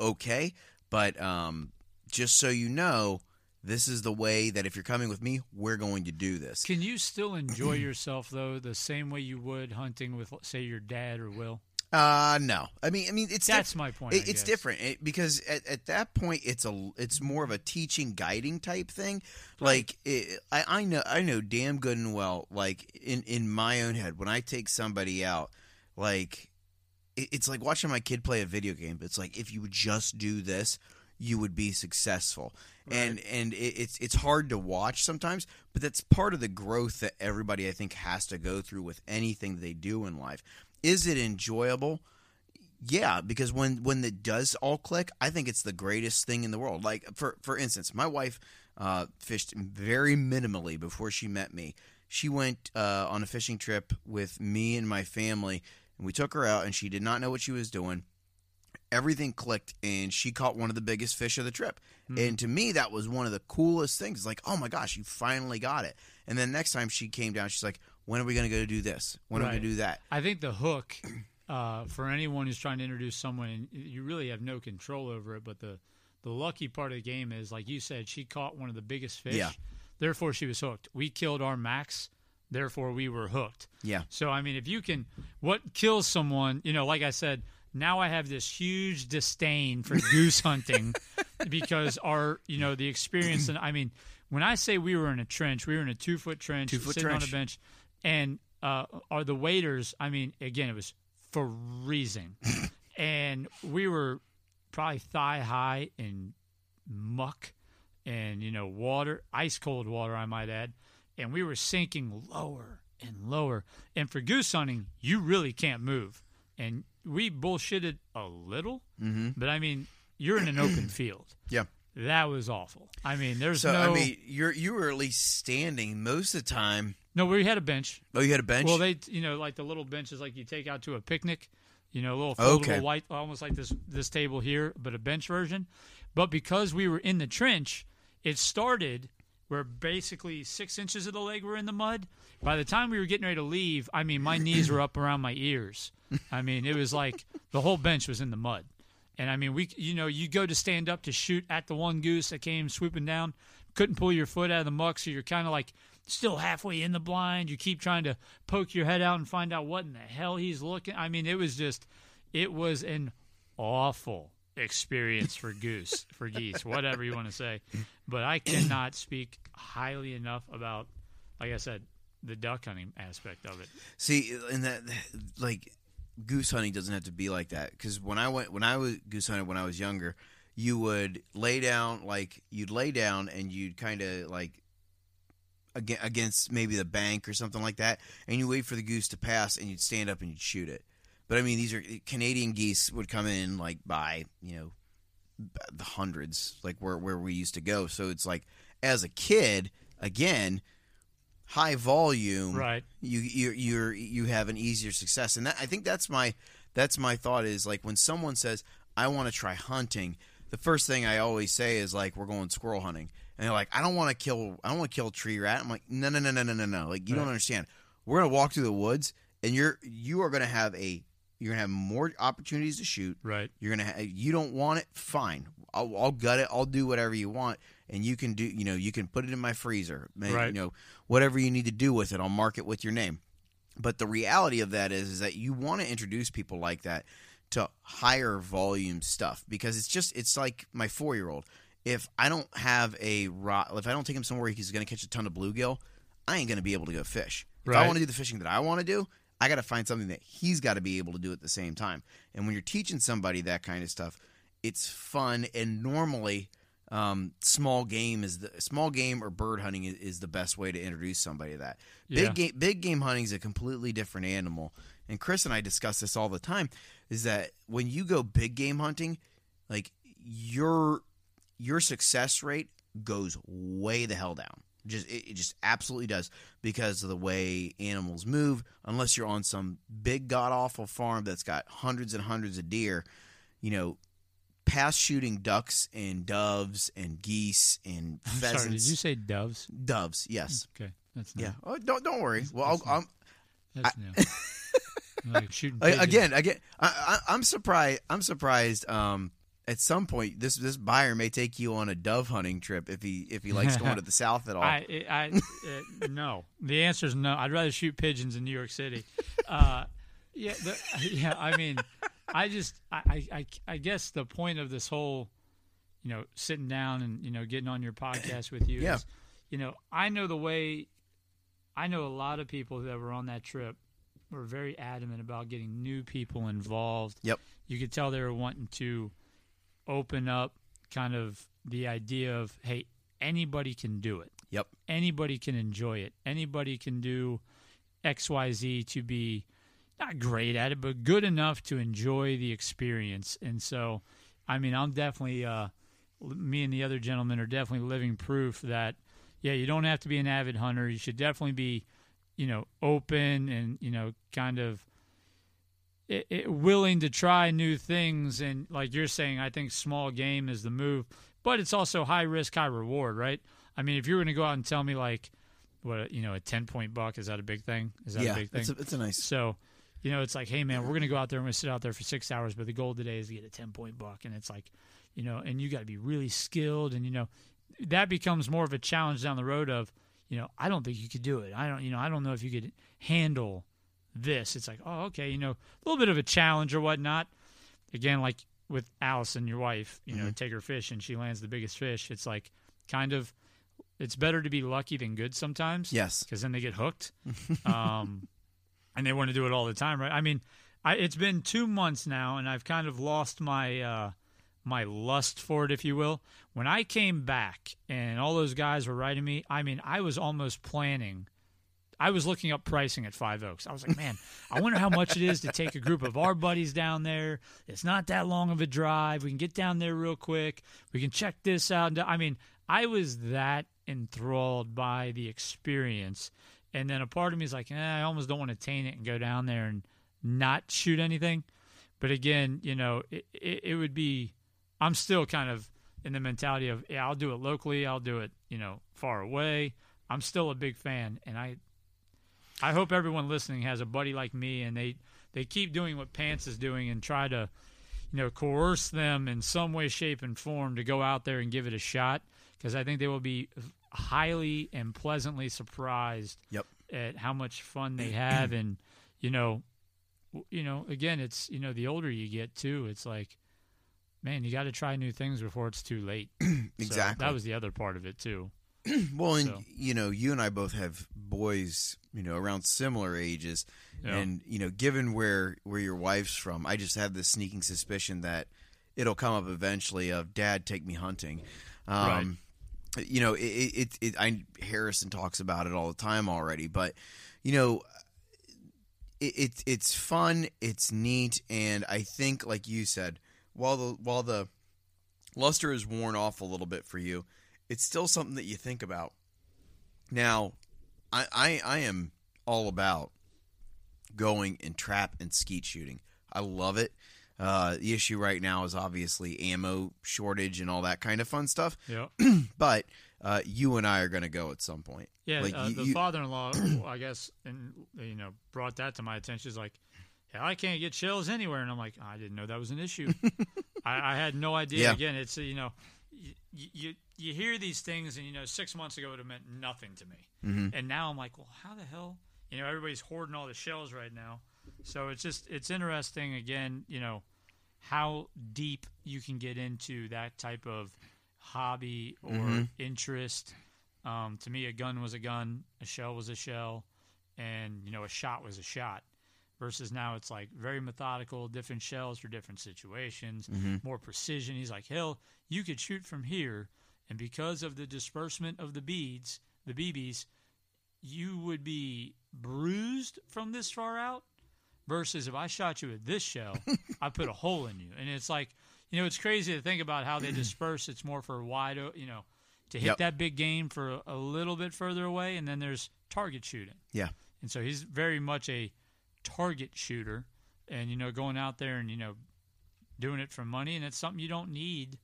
okay. But um, just so you know, this is the way that if you're coming with me, we're going to do this. Can you still enjoy yourself though the same way you would hunting with, say, your dad or Will? Uh no. I mean, I mean, it's That's diff- my point. It, it's different it, because at, at that point, it's a it's more of a teaching, guiding type thing. Like it, I, I know I know damn good and well. Like in in my own head, when I take somebody out, like it, it's like watching my kid play a video game. It's like if you would just do this, you would be successful. And and it, it's it's hard to watch sometimes, but that's part of the growth that everybody I think has to go through with anything they do in life. Is it enjoyable? Yeah, because when when it does all click, I think it's the greatest thing in the world. Like for for instance, my wife uh, fished very minimally before she met me. She went uh, on a fishing trip with me and my family, and we took her out, and she did not know what she was doing. Everything clicked, and she caught one of the biggest fish of the trip. And to me, that was one of the coolest things. It's like, oh my gosh, you finally got it. And then next time she came down, she's like, when are we going to go do this? When are we going to do that? I think the hook uh, for anyone who's trying to introduce someone, you really have no control over it. But the the lucky part of the game is, like you said, she caught one of the biggest fish. Yeah. Therefore, she was hooked. We killed our max. Therefore, we were hooked. Yeah. So, I mean, if you can, what kills someone, you know, like I said, now I have this huge disdain for goose hunting because our, you know, the experience. And I mean, when I say we were in a trench, we were in a two foot trench, Two-foot sitting on a bench, and uh, are the waders. I mean, again, it was freezing, and we were probably thigh high in muck and you know water, ice cold water, I might add, and we were sinking lower and lower. And for goose hunting, you really can't move, and we bullshitted a little, Mm-hmm. but I mean, you're in an open field. Yeah. That was awful. I mean, there's So no. I mean, you're you were at least standing most of the time. no, we had a bench. Oh, you had a bench. Well, they, you know, like the little benches like you take out to a picnic, you know, a little foldable Okay. white, almost like this this table here, but a bench version. But because we were in the trench, it started where basically six inches of the leg were in the mud. By the time we were getting ready to leave, I mean, my knees were up around my ears. I mean, it was like the whole bench was in the mud. And I mean, we, you know, you go to stand up to shoot at the one goose that came swooping down, couldn't pull your foot out of the muck, so you're kind of like still halfway in the blind. You keep trying to poke your head out and find out what in the hell he's looking. I mean, it was just, it was an awful experience for goose, for geese, whatever you want to say. But I cannot speak highly enough about, like I said, the duck hunting aspect of it. See, and that like goose hunting doesn't have to be like that because when I went when I was goose hunting when I was younger, you would lay down like you'd lay down and you'd kind of like aga- against maybe the bank or something like that, and you wait for the goose to pass, and you'd stand up and you'd shoot it. But I mean, these are Canadian geese would come in like by you know the hundreds, like where where we used to go. So it's like as a kid, again, high volume, Right. You you you're you have an easier success, and that, I think that's my that's my thought is like when someone says I want to try hunting, the first thing I always say is like we're going squirrel hunting, and they're like I don't want to kill I don't want to kill a tree rat. I'm like no no no no no no no like you don't understand. We're gonna walk through the woods, and you're you are gonna have a you're gonna have more opportunities to shoot. Right. You're gonna ha- you don't want it, fine. I'll, I'll gut it. I'll do whatever you want, and you can do. You know, you can put it in my freezer. May- Right. You know, whatever you need to do with it, I'll mark it with your name. But the reality of that is, is that you want to introduce people like that to higher volume stuff because it's just it's like my four year old. If I don't have a rod, if I don't take him somewhere he's going to catch a ton of bluegill, I ain't going to be able to go fish. If I want to do the fishing that I want to do, I got to find something that he's got to be able to do at the same time. And when you're teaching somebody that kind of stuff, it's fun. And normally, um, small game is the small game or bird hunting is, is the best way to introduce somebody to that. Yeah. Big game, big game hunting is a completely different animal. And Chris and I discuss this all the time. Is that when you go big game hunting, like your your success rate goes way the hell down. Just it, it just absolutely does because of the way animals move. Unless you're on some big god awful farm that's got hundreds and hundreds of deer, you know, past shooting ducks and doves and geese and I'm pheasants. sorry. Did you say doves? doves? Yes. Okay, that's new. Yeah. Oh, don't don't worry. Well, I'll, That's I'm, That's new. like shooting pigeons. again, again, I, I, I'm surprised. I'm surprised. Um, at some point, this this buyer may take you on a dove hunting trip if he if he likes going to the south at all. I, I, uh, no. The answer is no. I'd rather shoot pigeons in New York City. Uh, yeah, the, yeah. I mean, I just, I, I, I, I guess the point of this whole, you know, sitting down and you know getting on your podcast with you Yeah. is, you know, I know the way. I know a lot of people that were on that trip were very adamant about getting new people involved. Yep. You could tell they were wanting to open up kind of the idea of, hey, anybody can do it yep. anybody can enjoy it. Anybody can do XYZ to be not great at it, but good enough to enjoy the experience. And so, I mean, I'm definitely, uh, me and the other gentlemen are definitely living proof that, yeah, you don't have to be an avid hunter. You should definitely be, you know, open and, you know, kind of it, it, willing to try new things. And like you're saying, I think small game is the move, but it's also high risk, high reward, right? I mean, if you're going to go out and tell me like, what you know, a ten point buck is that a big thing? Is that yeah, a big thing? it's a, it's a nice. So, you know, it's like, hey man, we're gonna go out there and we're gonna sit out there for six hours, but the goal today is to get a ten point buck, and it's like, you know, and you got to be really skilled, and you know, that becomes more of a challenge down the road of, you know, I don't think you could do it. I don't, you know, I don't know if you could handle this. It's like, oh, okay, you know, a little bit of a challenge or whatnot. Again, like with Allison, your wife, you know, take her fish and she lands the biggest fish. It's like kind of, it's better to be lucky than good sometimes Yes. because then they get hooked, um, and they want to do it all the time, right? I mean, I, it's been two months now, and I've kind of lost my uh, my lust for it, if you will. When I came back, and all those guys were writing me, I mean, I was almost planning. I was looking up pricing at Five Oaks. I was like, man, I wonder how much it is to take a group of our buddies down there. It's not that long of a drive. We can get down there real quick. We can check this out. I mean, I was that enthralled by the experience. And then a part of me is like, eh, I almost don't want to taint it and go down there and not shoot anything. But again, you know, it, it, it would be, I'm still kind of in the mentality of, yeah, I'll do it locally. I'll do it, you know, far away. I'm still a big fan. And I, I hope everyone listening has a buddy like me and they, they keep doing what Pants is doing and try to, you know, coerce them in some way, shape, and form to go out there and give it a shot because I think they will be highly and pleasantly surprised Yep. at how much fun they have and you know you know again it's you know the older you get too it's like man you got to try new things before it's too late So Exactly. that was the other part of it too Well, and So. you know, you and I both have boys, you know, around similar ages, Yeah. and you know, given where where your wife's from, I just have this sneaking suspicion that it'll come up eventually of Dad, take me hunting. Um, Right. you know, it, it, it, I Harrison talks about it all the time already, but you know, it, it it's fun, it's neat, and I think, like you said, while the while the luster is worn off a little bit for you, it's still something that you think about. Now, I I, I am all about going and trap and skeet shooting. I love it. Uh, the issue right now is obviously ammo shortage and all that kind of fun stuff. Yeah. But uh, you and I are going to go at some point. Yeah, Like, uh, you- the you- father-in-law, I guess, and you know, brought that to my attention. He's like, "Hell, I can't get shells anywhere," and I'm like, "I didn't know that was an issue. I, I had no idea." Yeah. Again, it's you know, you, you you hear these things, and you know, six months ago it would have meant nothing to me, Mm-hmm. and now I'm like, "Well, how the hell?" You know, everybody's hoarding all the shells right now, so it's just it's interesting. Again, you know, how deep you can get into that type of hobby or Mm-hmm. interest. Um, to me, a gun was a gun, a shell was a shell, and you know, a shot was a shot. Versus now, it's like very methodical, different shells for different situations, more precision. He's like, hell, you could shoot from here, and because of the disbursement of the beads, the BBs, you would be bruised from this far out. Versus if I shot you with this shell, I put a hole in you, and it's like, you know, it's crazy to think about how they disperse. It's more for wide, you know, to hit Yep. that big game for a little bit further away, and then there's target shooting. Yeah. And so he's very much a target shooter, and you know, going out there and you know, doing it for money, and it's something you don't need.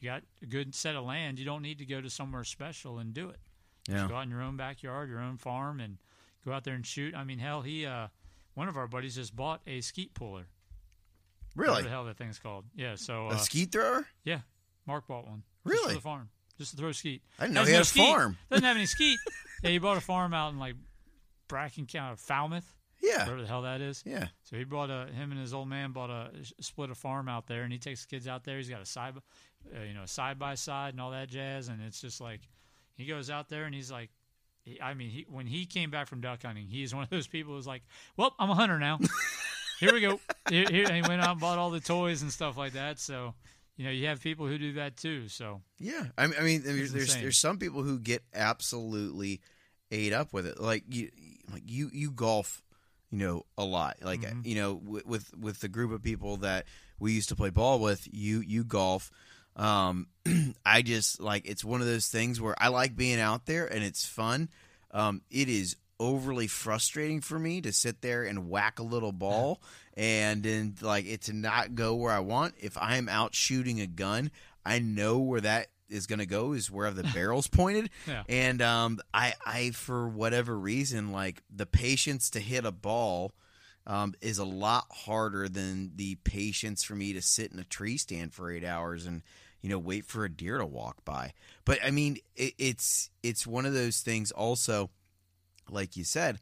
You got a good set of land. You don't need to go to somewhere special and do it. Yeah. Just go out in your own backyard, your own farm, and go out there and shoot. I mean, hell, he, uh, one of our buddies just bought a skeet puller. Really? What the hell that thing's called? Yeah. So A uh, skeet thrower? yeah, Mark bought one. Really? for the farm, just to throw skeet. I didn't know Has he no had a skeet. farm. Doesn't have any skeet. yeah, he bought a farm out in like Bracken County, Falmouth, Yeah. whatever the hell that is. Yeah. So he bought a him and his old man bought a split a farm out there, and he takes the kids out there. He's got a side, uh, you know, side by side and all that jazz, and it's just like he goes out there and he's like. He, I mean, he, when he came back from duck hunting, he's one of those people who's like, "Well, I'm a hunter now. here we go." Here, here, and he went out and bought all the toys and stuff like that. So, you know, you have people who do that too. So, Yeah, I mean, I mean there's there's, there's some people who get absolutely ate up with it. Like you, like you you golf, you know, a lot. Like Mm-hmm. you know, with, with with the group of people that we used to play ball with, you you golf. Um, I just like it's one of those things where I like being out there and it's fun. Um, it is overly frustrating for me to sit there and whack a little ball and then like it to not go where I want. If I am out shooting a gun, I know where that is going to go is where the barrel's pointed. Yeah. And um, I, I for whatever reason, like the patience to hit a ball um, is a lot harder than the patience for me to sit in a tree stand for eight hours and you know wait for a deer to walk by. But I mean, it, it's it's one of those things. Also, like you said,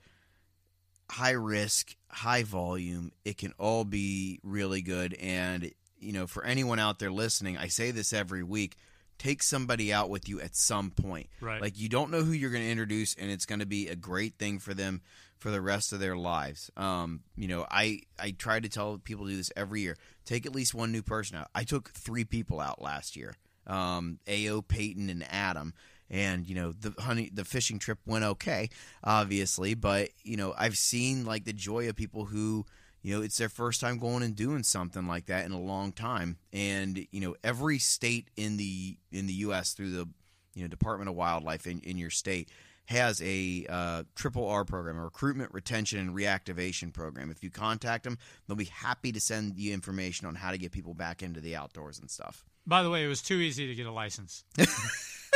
high risk, high volume. It can all be really good. And you know, for anyone out there listening, I say this every week. Take somebody out with you at some point. Right. Like you don't know who you're going to introduce, and it's going to be a great thing for them for the rest of their lives. Um, you know, I I try to tell people to do this every year. Take at least one new person out. I took three people out last year. Um, Ao, Peyton, and Adam. And you know the honey, the fishing trip went okay, obviously. But you know I've seen like the joy of people who you know it's their first time going and doing something like that in a long time. And you know every state in the in the U.S. through the you know Department of Wildlife in, in your state has a uh, triple R program, a recruitment, retention, and reactivation program. If you contact them, they'll be happy to send you information on how to get people back into the outdoors and stuff. By the way, it was too easy to get a license.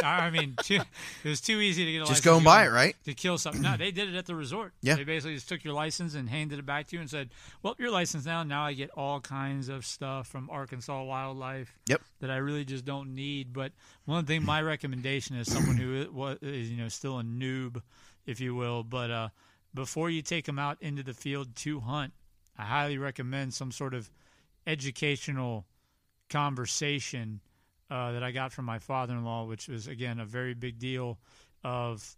I mean, too, it was too easy to get a license. Just go and buy it, right? To kill something. No, they did it at the resort. Yeah. They basically just took your license and handed it back to you and said, well, your license now. Now I get all kinds of stuff from Arkansas Wildlife Yep. that I really just don't need. But one thing, my recommendation is someone who is, you know, still a noob, if you will, but uh, before you take them out into the field to hunt, I highly recommend some sort of educational conversation uh, that I got from my father-in-law, which was again a very big deal of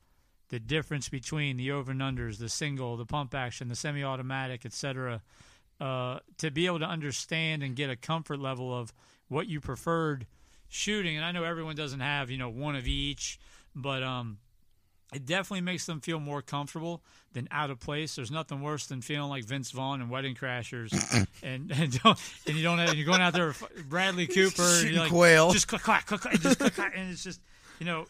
the difference between the over and unders, the single, the pump action, the semi-automatic, etc. Uh, to be able to understand and get a comfort level of what you preferred shooting, and I know everyone doesn't have you know one of each, but um, it definitely makes them feel more comfortable than out of place. There's nothing worse than feeling like Vince Vaughn and Wedding Crashers, and and, don't, and you don't have, and you're going out there with Bradley Cooper and you're like quail. just click clack click clack, just click clack, and it's just you know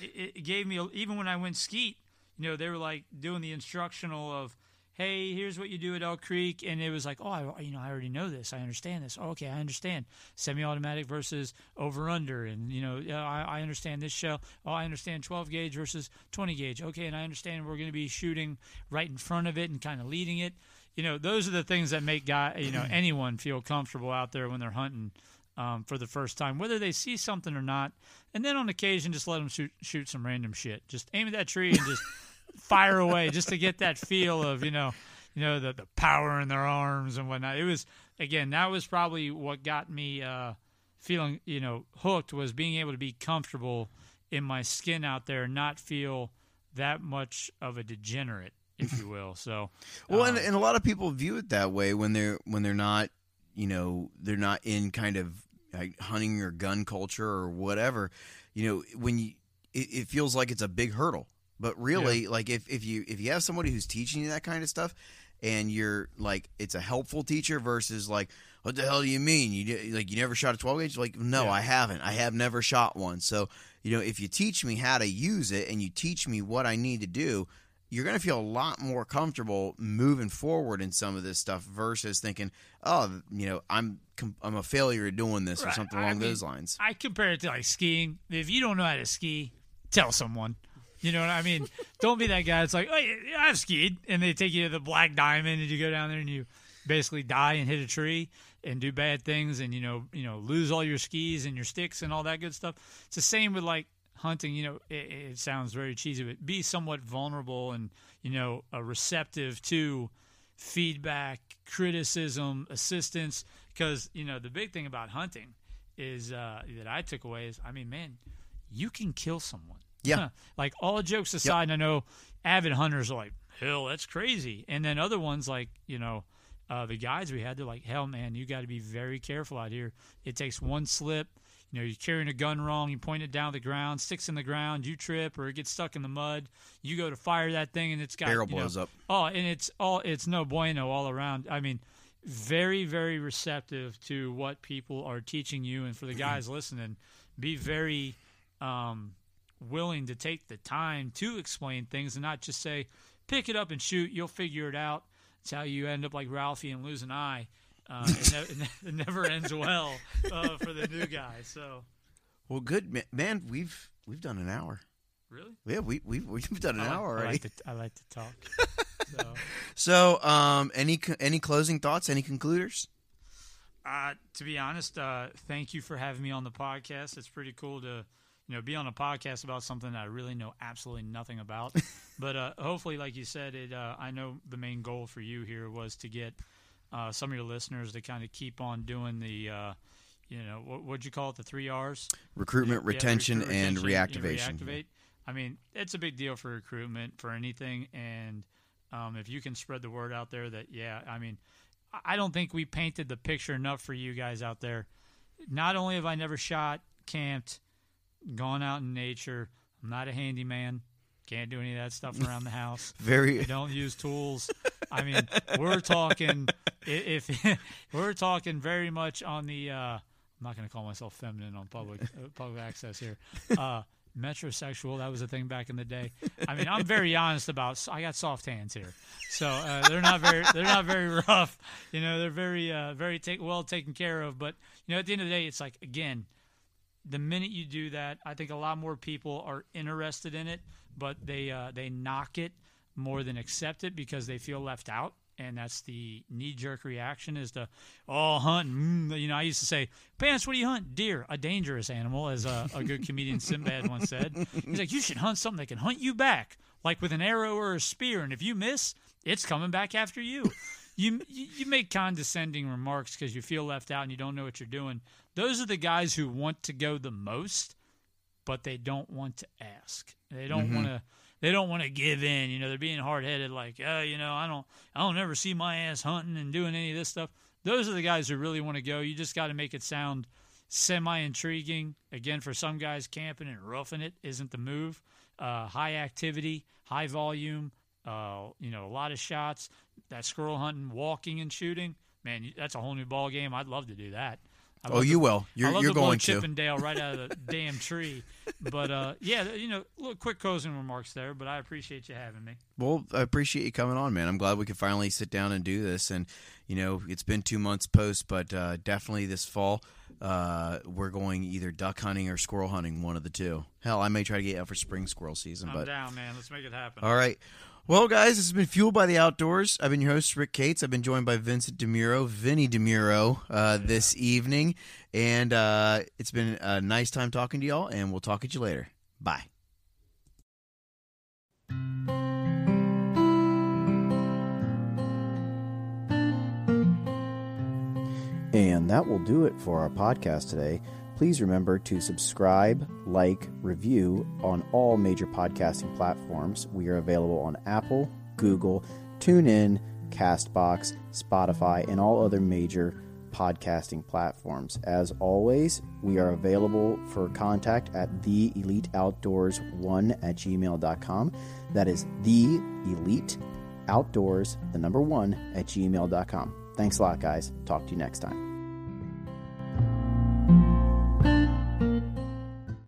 it, it gave me even when I went skeet, you know they were like doing the instructional of hey, here's what you do at Elk Creek, and it was like, oh, I, you know, I already know this, I understand this. Oh, okay, I understand semi-automatic versus over/under, and you know, I, I understand this shell. Oh, I understand 12 gauge versus 20 gauge. Okay, and I understand we're going to be shooting right in front of it and kind of leading it. You know, those are the things that make guy, you know, anyone feel comfortable out there when they're hunting. Um, for the first time, whether they see something or not, and then on occasion just let them shoot shoot some random shit. Just aim at that tree and just fire away just to get that feel of you know you know the the power in their arms and whatnot. It was again that was probably what got me uh, feeling you know hooked was being able to be comfortable in my skin out there and not feel that much of a degenerate, if you will. So Well, um, and, and a lot of people view it that way when they're when they're not, you know, they're not in kind of like hunting or gun culture or whatever. You know, when you, it, it feels like it's a big hurdle. But really, like if, if you if you have somebody who's teaching you that kind of stuff, and you're like it's a helpful teacher versus like what the hell do you mean you like you never shot a 12 gauge like no Yeah. I haven't I have never shot one so you know if you teach me how to use it and you teach me what I need to do you're going to feel a lot more comfortable moving forward in some of this stuff versus thinking, oh, you know, I'm I'm a failure at doing this or Right. something I along mean, those lines. I compare it to like skiing. If you don't know how to ski, tell someone. You know what I mean? don't be that guy. It's like, yeah, I've skied, and they take you to the Black Diamond, and you go down there and you basically die and hit a tree and do bad things, and you know, you know, lose all your skis and your sticks and all that good stuff. It's the same with like hunting. You know, it, it sounds very cheesy, but be somewhat vulnerable and you know, uh, receptive to feedback, criticism, assistance. Because you know, the big thing about hunting is uh, that I took away is, I mean, man, you can kill someone. Yeah. like all jokes aside, and I know avid hunters are like, hell, that's crazy. And then other ones like, you know, uh, the guys we had, they're like, hell, man, you got to be very careful out here. It takes one slip. You know, you're carrying a gun wrong. You point it down the ground, sticks in the ground. You trip or it gets stuck in the mud. You go to fire that thing, and it's got Barrel you know, blows up. Oh, and it's all it's no bueno all around. I mean, very very receptive to what people are teaching you, and for the guys listening, be very um, willing to take the time to explain things and not just say, "Pick it up and shoot. You'll figure it out." It's how you end up like Ralphie and lose an eye. Uh, it, ne- it never ends well uh, for the new guy. So, Well, good man. We've we've done an hour. really, Yeah, we we've we've done an like- hour I already. like to, I like to talk. so. So, um, any any closing thoughts? Any concluders? Uh, to be honest, uh, thank you for having me on the podcast. It's pretty cool to, you know, be on a podcast about something that I really know absolutely nothing about. but uh, hopefully, like you said, it. Uh, I know the main goal for you here was to get uh, some of your listeners to kind of keep on doing the, uh, you know, what would you call it, the three R's? Recruitment, Yeah, retention, recruit, and retention, reactivation. reactivate. I mean, it's a big deal for recruitment for anything, and um, if you can spread the word out there that, yeah, I mean, I don't think we painted the picture enough for you guys out there. Not only have I never shot, camped, gone out in nature, I'm not a handyman. Can't do any of that stuff around the house. Very Don't use tools. I mean, we're talking i- if we're talking very much on the. Uh, I'm not going to call myself feminine on public uh, public access here. Uh, metrosexual. That was a thing back in the day. I mean, I'm very honest about. I got soft hands here, so uh, they're not very they're not very rough. You know, they're very uh, very take, well taken care of. But you know, at the end of the day, it's like again, the minute you do that, I think a lot more people are interested in it, but they uh, they knock it more than accept it because they feel left out, and that's the knee jerk reaction is to oh hunting. Mm. You know, I used to say, "Pants, what do you hunt? Deer, a dangerous animal," as a, a good comedian Sinbad once said. He's like, "You should hunt something that can hunt you back, like with an arrow or a spear, and if you miss, it's coming back after you." You, you you make condescending remarks because you feel left out and you don't know what you're doing. Those are the guys who want to go the most, but they don't want to ask. They don't want to. They don't want to give in. You know, they're being hard headed. Like, oh, you know, I don't. I don't ever see my ass hunting and doing any of this stuff. Those are the guys who really want to go. You just got to make it sound semi intriguing. Again, for some guys, camping and roughing it isn't the move. Uh, high activity, high volume, uh, you know, a lot of shots. That squirrel hunting, walking, and shooting. Man, that's a whole new ball game. I'd love to do that. I'd Oh, you will. You're I love you're to blow going to. Chippendale right out of the damn tree. But uh, yeah, you know, little quick closing remarks there. But I appreciate you having me. Well, I appreciate you coming on, man. I'm glad we could finally sit down and do this. And you know, it's been two months post, but uh, definitely this fall, uh, we're going either duck hunting or squirrel hunting, one of the two. Hell, I may try to get out for spring squirrel season, I'm but down, man. Let's make it happen. all right. Well, guys, this has been Fueled by the Outdoors. I've been your host, Rick Cates. I've been joined by Vincent Dimuro, Vinnie Dimuro, uh, this evening. And uh, it's been a nice time talking to y'all, and we'll talk at you later. Bye. And that will do it for our podcast today. Please remember to subscribe, like, review on all major podcasting platforms. We are available on Apple, Google, TuneIn, Castbox, Spotify, and all other major podcasting platforms. As always, we are available for contact at the elite outdoors one at gmail.com. That is the elite outdoors, the number one at gmail.com. Thanks a lot, guys. Talk to you next time.